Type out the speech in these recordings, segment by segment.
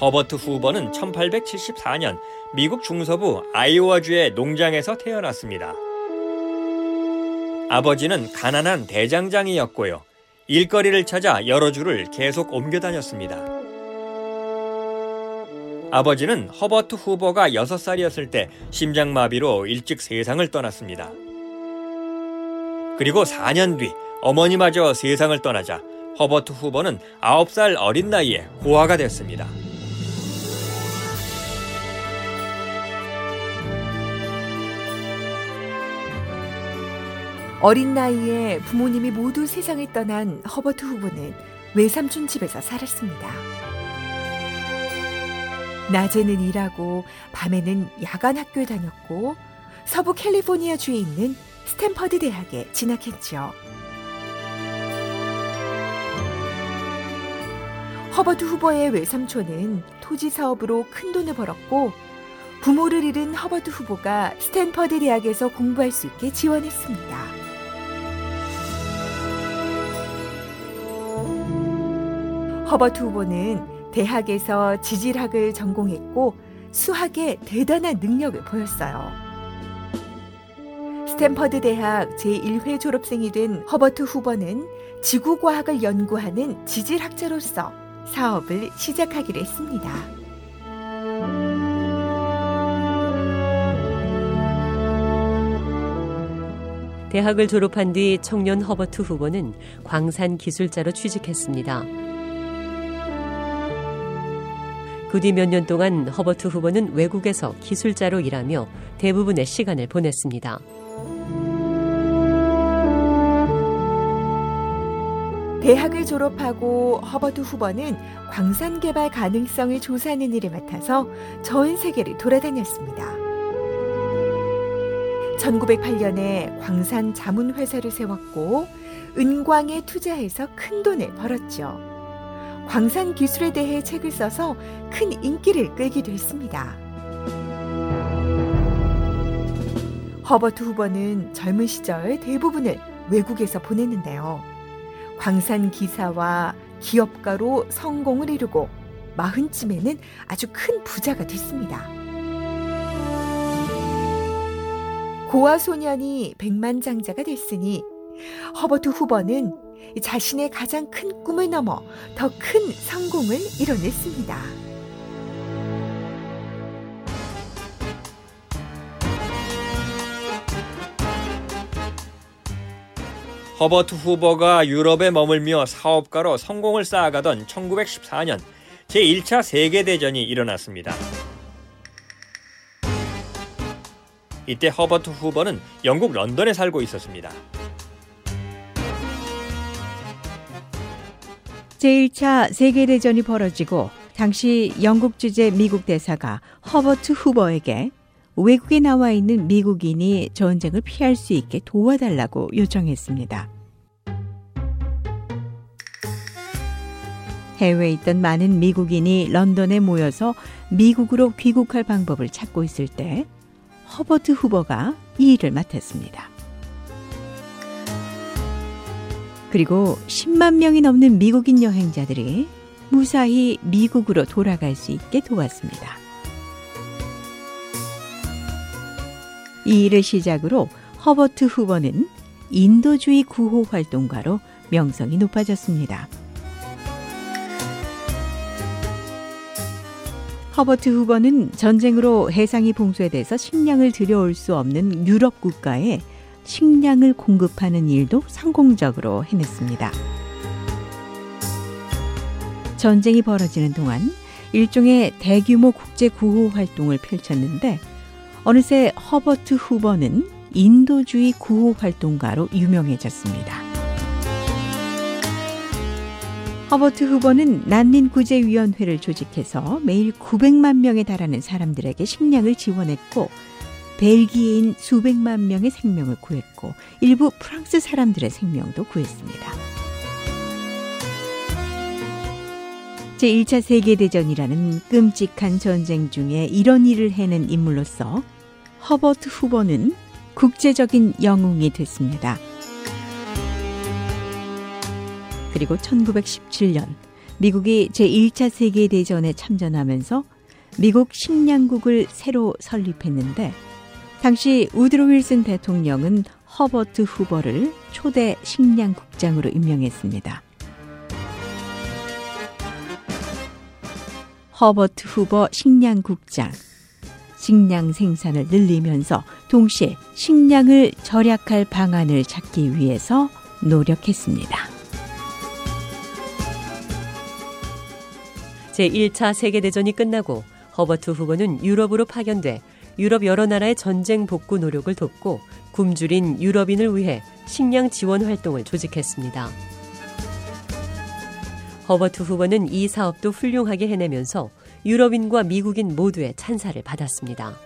허버트 후버는 1874년 미국 중서부 아이오와주의 농장에서 태어났습니다. 아버지는 가난한 대장장이였고요. 일거리를 찾아 여러 주를 계속 옮겨 다녔습니다. 아버지는 허버트 후버가 6살이었을 때 심장마비로 일찍 세상을 떠났습니다. 그리고 4년 뒤 어머니마저 세상을 떠나자 허버트 후버는 9살 어린 나이에 고아가 됐습니다. 어린 나이에 부모님이 모두 세상을 떠난 허버트 후보는 외삼촌 집에서 살았습니다. 낮에는 일하고 밤에는 야간 학교에 다녔고 서부 캘리포니아 주에 있는 스탠퍼드 대학에 진학했죠. 허버트 후보의 외삼촌은 토지 사업으로 큰 돈을 벌었고 부모를 잃은 허버트 후보가 스탠퍼드 대학에서 공부할 수 있게 지원했습니다. 허버트 후보는 대학에서 지질학을 전공했고 수학에 대단한 능력을 보였어요. 스탠퍼드 대학 제1회 졸업생이 된 허버트 후보는 지구과학을 연구하는 지질학자로서 사업을 시작하기로 했습니다. 대학을 졸업한 뒤 청년 허버트 후보는 광산 기술자로 취직했습니다. 그 뒤 몇 년 동안 허버트 후보는 외국에서 기술자로 일하며 대부분의 시간을 보냈습니다. 대학을 졸업하고 허버트 후보는 광산 개발 가능성을 조사하는 일을 맡아서 전 세계를 돌아다녔습니다. 1908년에 광산 자문 회사를 세웠고 은광에 투자해서 큰 돈을 벌었죠. 광산 기술에 대해 책을 써서 큰 인기를 끌기도 했습니다. 허버트 후보는 젊은 시절 대부분을 외국에서 보냈는데요. 광산 기사와 기업가로 성공을 이루고 마흔쯤에는 아주 큰 부자가 됐습니다. 고아 소년이 백만장자가 됐으니 허버트 후보는 자신의 가장 큰 꿈을 넘어 더 큰 성공을 이뤄냈습니다. 허버트 후버가 유럽에 머물며 사업가로 성공을 쌓아가던 1914년 제1차 세계대전이 일어났습니다. 이때 허버트 후버는 영국 런던에 살고 있었습니다. 제1차 세계대전이 벌어지고 당시 영국 주재 미국 대사가 허버트 후버에게 외국에 나와 있는 미국인이 전쟁을 피할 수 있게 도와달라고 요청했습니다. 해외에 있던 많은 미국인이 런던에 모여서 미국으로 귀국할 방법을 찾고 있을 때 허버트 후버가 이 일을 맡았습니다. 그리고 10만 명이 넘는 미국인 여행자들이 무사히 미국으로 돌아갈 수 있게 도왔습니다. 이 일을 시작으로 허버트 후보는 인도주의 구호 활동가로 명성이 높아졌습니다. 허버트 후보는 전쟁으로 해상이 봉쇄돼서 식량을 들여올 수 없는 유럽 국가에 식량을 공급하는 일도 성공적으로 해냈습니다. 전쟁이 벌어지는 동안 일종의 대규모 국제 구호 활동을 펼쳤는데 어느새 허버트 후보는 인도주의 구호 활동가로 유명해졌습니다. 허버트 후보는 난민구제위원회를 조직해서 매일 900만 명에 달하는 사람들에게 식량을 지원했고 벨기에인 수백만 명의 생명을 구했고 일부 프랑스 사람들의 생명도 구했습니다. 제1차 세계대전이라는 끔찍한 전쟁 중에 이런 일을 해낸 인물로서 허버트 후보는 국제적인 영웅이 됐습니다. 그리고 1917년 미국이 제1차 세계대전에 참전하면서 미국 식량국을 새로 설립했는데 당시 우드로 윌슨 대통령은 허버트 후보를 초대 식량국장으로 임명했습니다. 허버트 후보 식량국장. 식량 생산을 늘리면서 동시에 식량을 절약할 방안을 찾기 위해서 노력했습니다. 제1차 세계대전이 끝나고 허버트 후보는 유럽으로 파견돼 유럽 여러 나라의 전쟁 복구 노력을 돕고 굶주린 유럽인을 위해 식량 지원 활동을 조직했습니다. 허버트 후보는 이 사업도 훌륭하게 해내면서 유럽인과 미국인 모두의 찬사를 받았습니다.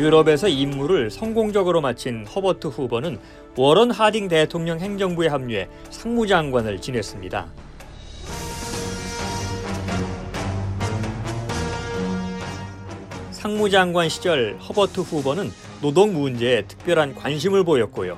유럽에서 임무를 성공적으로 마친 허버트 후보는 워런 하딩 대통령 행정부에 합류해 상무장관을 지냈습니다. 상무장관 시절 허버트 후보는 노동 문제에 특별한 관심을 보였고요.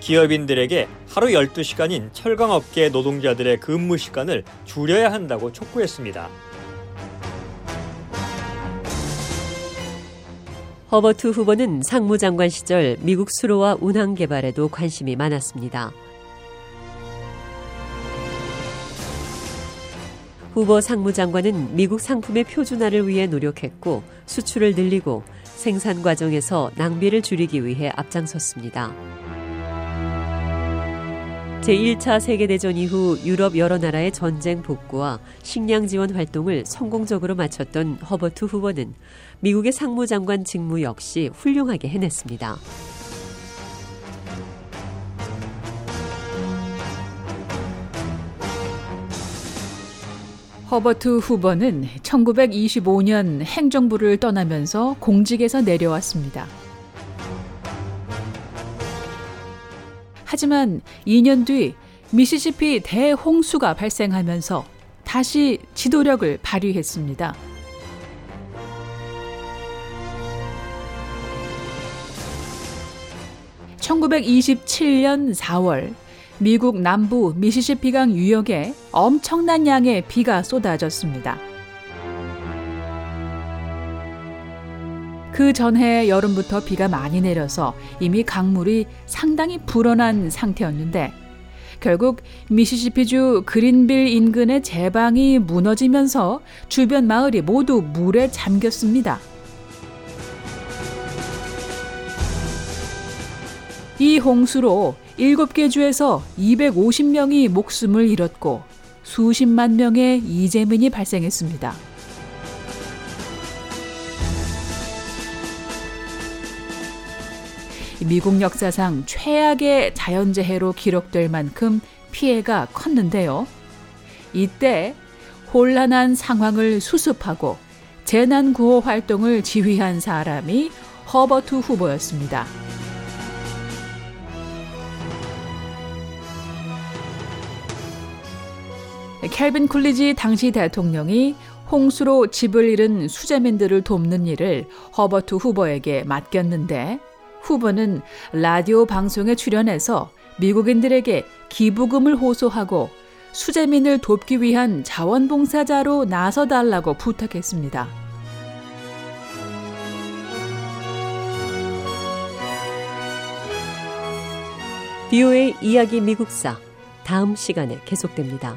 기업인들에게 하루 12시간인 철강업계 노동자들의 근무 시간을 줄여야 한다고 촉구했습니다. 허버트 후보는 상무장관 시절 미국 수로와 운항 개발에도 관심이 많았습니다. 후보 상무장관은 미국 상품의 표준화를 위해 노력했고 수출을 늘리고 생산 과정에서 낭비를 줄이기 위해 앞장섰습니다. 제1차 세계대전 이후 유럽 여러 나라의 전쟁 복구와 식량 지원 활동을 성공적으로 마쳤던 허버트 후보는 미국의 상무장관 직무 역시 훌륭하게 해냈습니다. 허버트 후보는 1925년 행정부를 떠나면서 공직에서 내려왔습니다. 하지만 2년 뒤 미시시피 대홍수가 발생하면서 다시 지도력을 발휘했습니다. (1927년 4월) 미국 남부 미시시피강 유역에 엄청난 양의 비가 쏟아졌습니다. 그 전해 여름부터 비가 많이 내려서 이미 강물이 상당히 불어난 상태였는데 결국 미시시피주 그린빌 인근의 제방이 무너지면서 주변 마을이 모두 물에 잠겼습니다. 이 홍수로 7개 주에서 250명이 목숨을 잃었고 수십만 명의 이재민이 발생했습니다. 미국 역사상 최악의 자연재해로 기록될 만큼 피해가 컸는데요. 이때 혼란한 상황을 수습하고 재난 구호 활동을 지휘한 사람이 허버트 후보였습니다. 켈빈 쿨리지 당시 대통령이 홍수로 집을 잃은 수재민들을 돕는 일을 허버트 후보에게 맡겼는데 후보는 라디오 방송에 출연해서 미국인들에게 기부금을 호소하고 수재민을 돕기 위한 자원봉사자로 나서달라고 부탁했습니다. 비오의 이야기 미국사 다음 시간에 계속됩니다.